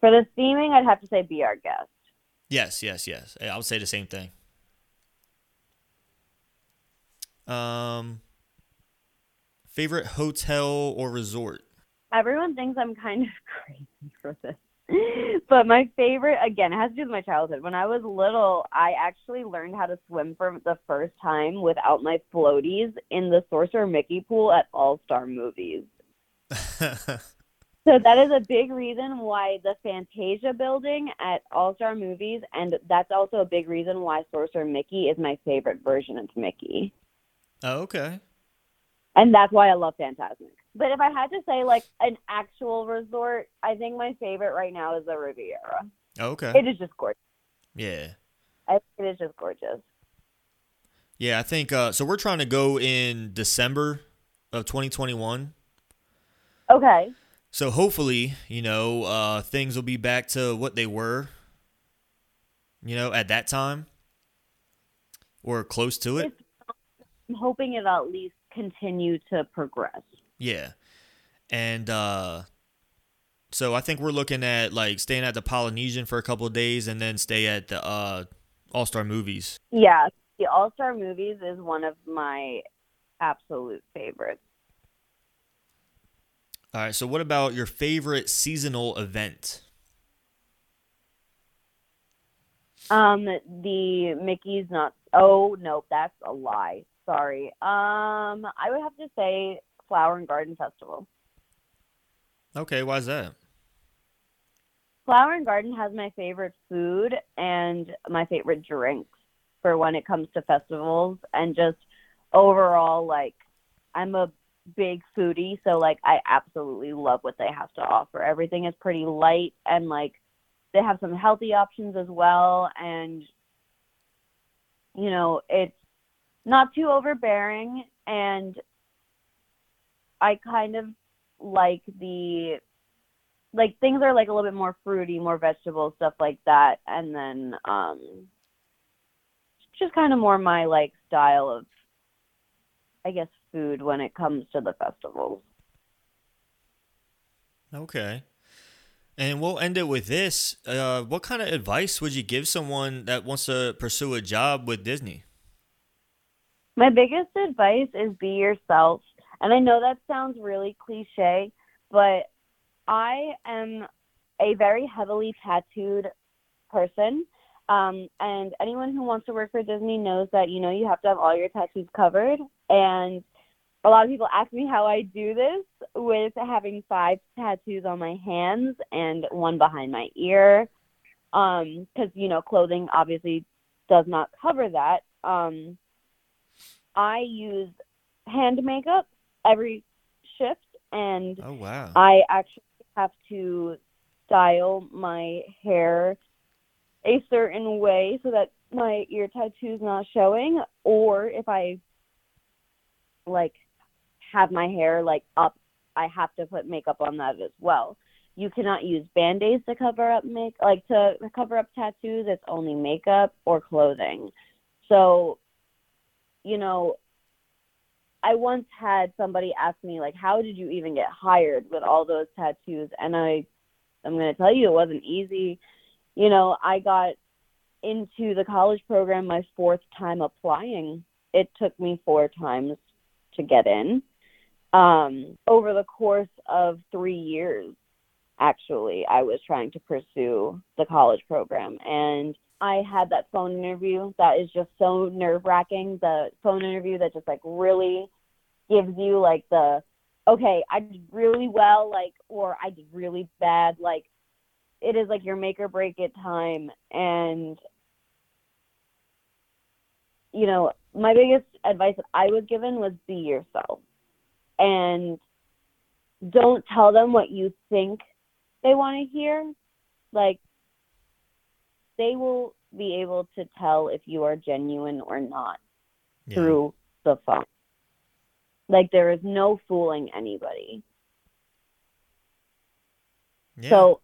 For the theming, I'd have to say be our guest. Yes, yes, yes. I would say the same thing. Um, favorite hotel or resort? everyone thinks I'm kind of crazy for this. But my favorite, again, it has to do with my childhood. When I was little, I actually learned how to swim for the first time without my floaties in the Sorcerer Mickey pool at All Star Movies. So that is a big reason why the Fantasia building at All Star Movies, and that's also a big reason why Sorcerer Mickey is my favorite version of Mickey. oh, okay. And that's why I love Fantasmic. But if I had to say like an actual resort, I think my favorite right now is the Riviera. Oh, okay. It is just gorgeous. Yeah. I, think it is just gorgeous. Yeah, I think uh so we're trying to go in December of 2021. Okay. So hopefully, you know, uh things will be back to what they were, you know, at that time or close to it. I'm hoping it'll at least continue to progress. Yeah. And uh so I think we're looking at like staying at the Polynesian for a couple of days and then stay at the uh All-Star Movies. Yeah. The All Star Movies is one of my absolute favorites. All right, so what about your favorite seasonal event? Um, the Mickey's not. Oh no, that's a lie. Sorry. Um, I would have to say Flower and Garden Festival. Okay, why is that? Flower and Garden has my favorite food and my favorite drinks for when it comes to festivals and just overall like I'm a big foodie so like I absolutely love what they have to offer. Everything is pretty light and like they have some healthy options as well and you know, it's not too overbearing and I kind of like the like things are like a little bit more fruity, more vegetable stuff like that, and then um, just kind of more my like style of, I guess, food when it comes to the festivals. Okay. And we'll end it with this. Uh, what kind of advice would you give someone that wants to pursue a job with Disney? My biggest advice is be yourself. And I know that sounds really cliche, but I am a very heavily tattooed person. Um, and anyone who wants to work for Disney knows that, you know, you have to have all your tattoos covered. And a lot of people ask me how I do this with having five tattoos on my hands and one behind my ear. Um, cause you know, clothing obviously does not cover that. Um, I use hand makeup every shift and Oh wow. I actually have to style my hair a certain way so that my ear tattoo's not showing or if I like have my hair like up I have to put makeup on that as well. You cannot use band-aids to cover up make like to cover up tattoos. It's only makeup or clothing. So, you know, I once had somebody ask me like, "How did you even get hired with all those tattoos?" And I, I'm to tell you, it wasn't easy. You know, I got into the college program my fourth time applying. It took me four times to get in. Um, over the course of three years, actually, I was trying to pursue the college program, and I had that phone interview that is just so nerve wracking. The phone interview that just like really gives you like the okay, I did really well, like or I did really bad, like it is like your make or break it time and you know, my biggest advice that I was given was be yourself. And don't tell them what you think they want to hear. Like they will be able to tell if you are genuine or not Yeah. through the phone. Like there is no fooling anybody. Yeah. So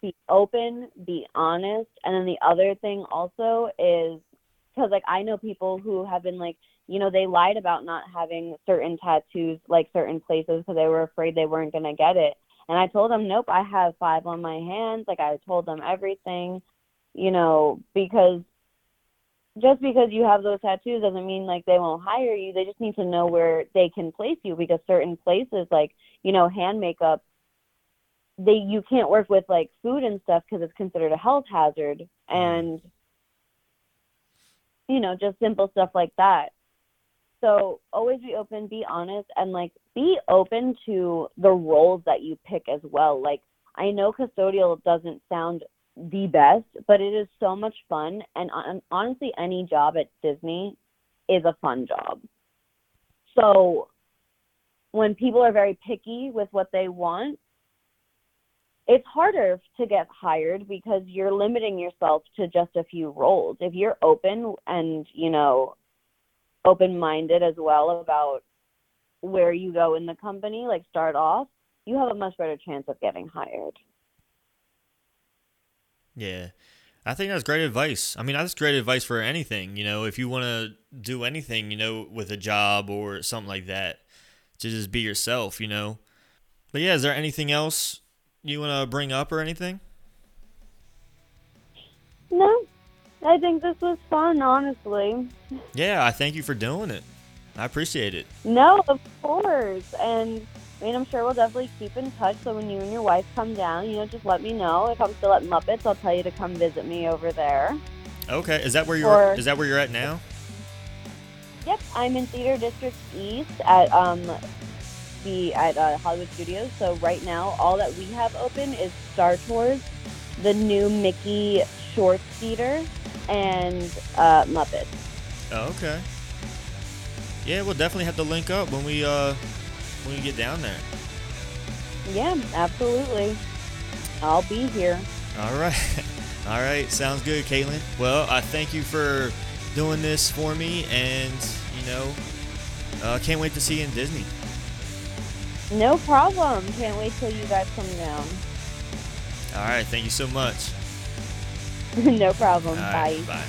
be open, be honest, and then the other thing also is because like I know people who have been like, you know, they lied about not having certain tattoos like certain places because they were afraid they weren't gonna get it. And I told them, nope, I have five on my hands. Like I told them everything, you know, because just because you have those tattoos doesn't mean like they won't hire you. They just need to know where they can place you because certain places like, you know, hand makeup they you can't work with like food and stuff because it's considered a health hazard mm-hmm. and you know just simple stuff like that so always be open be honest and like be open to the roles that you pick as well like i know custodial doesn't sound the best but it is so much fun and hon- honestly any job at disney is a fun job so when people are very picky with what they want it's harder to get hired because you're limiting yourself to just a few roles. If you're open and, you know, open minded as well about where you go in the company, like start off, you have a much better chance of getting hired. Yeah. I think that's great advice. I mean, that's great advice for anything. You know, if you want to do anything, you know, with a job or something like that, to just be yourself, you know. But yeah, is there anything else you want to bring up or anything? No, I think this was fun, honestly. Yeah, I thank you for doing it. I appreciate it. No, of course. And I mean, I'm sure we'll definitely keep in touch. So when you and your wife come down, you know, just let me know. If I'm still at Muppets, I'll tell you to come visit me over there. Okay, is that where you're? Or- Is that where you're at now? Yep, I'm in Theater District East at um the at uh, Hollywood Studios. So right now, all that we have open is Star Tours, the new Mickey Shorts Theater, and uh, Muppets. Oh, okay. Yeah, we'll definitely have to link up when we uh when we get down there. Yeah, absolutely. I'll be here. All right. All right. Sounds good, Caitlyn. Well, I thank you for doing this for me, and you know, uh, can't wait to see you in Disney. No problem. Can't wait till you guys come down. All right. Thank you so much. no problem. All Bye. bye.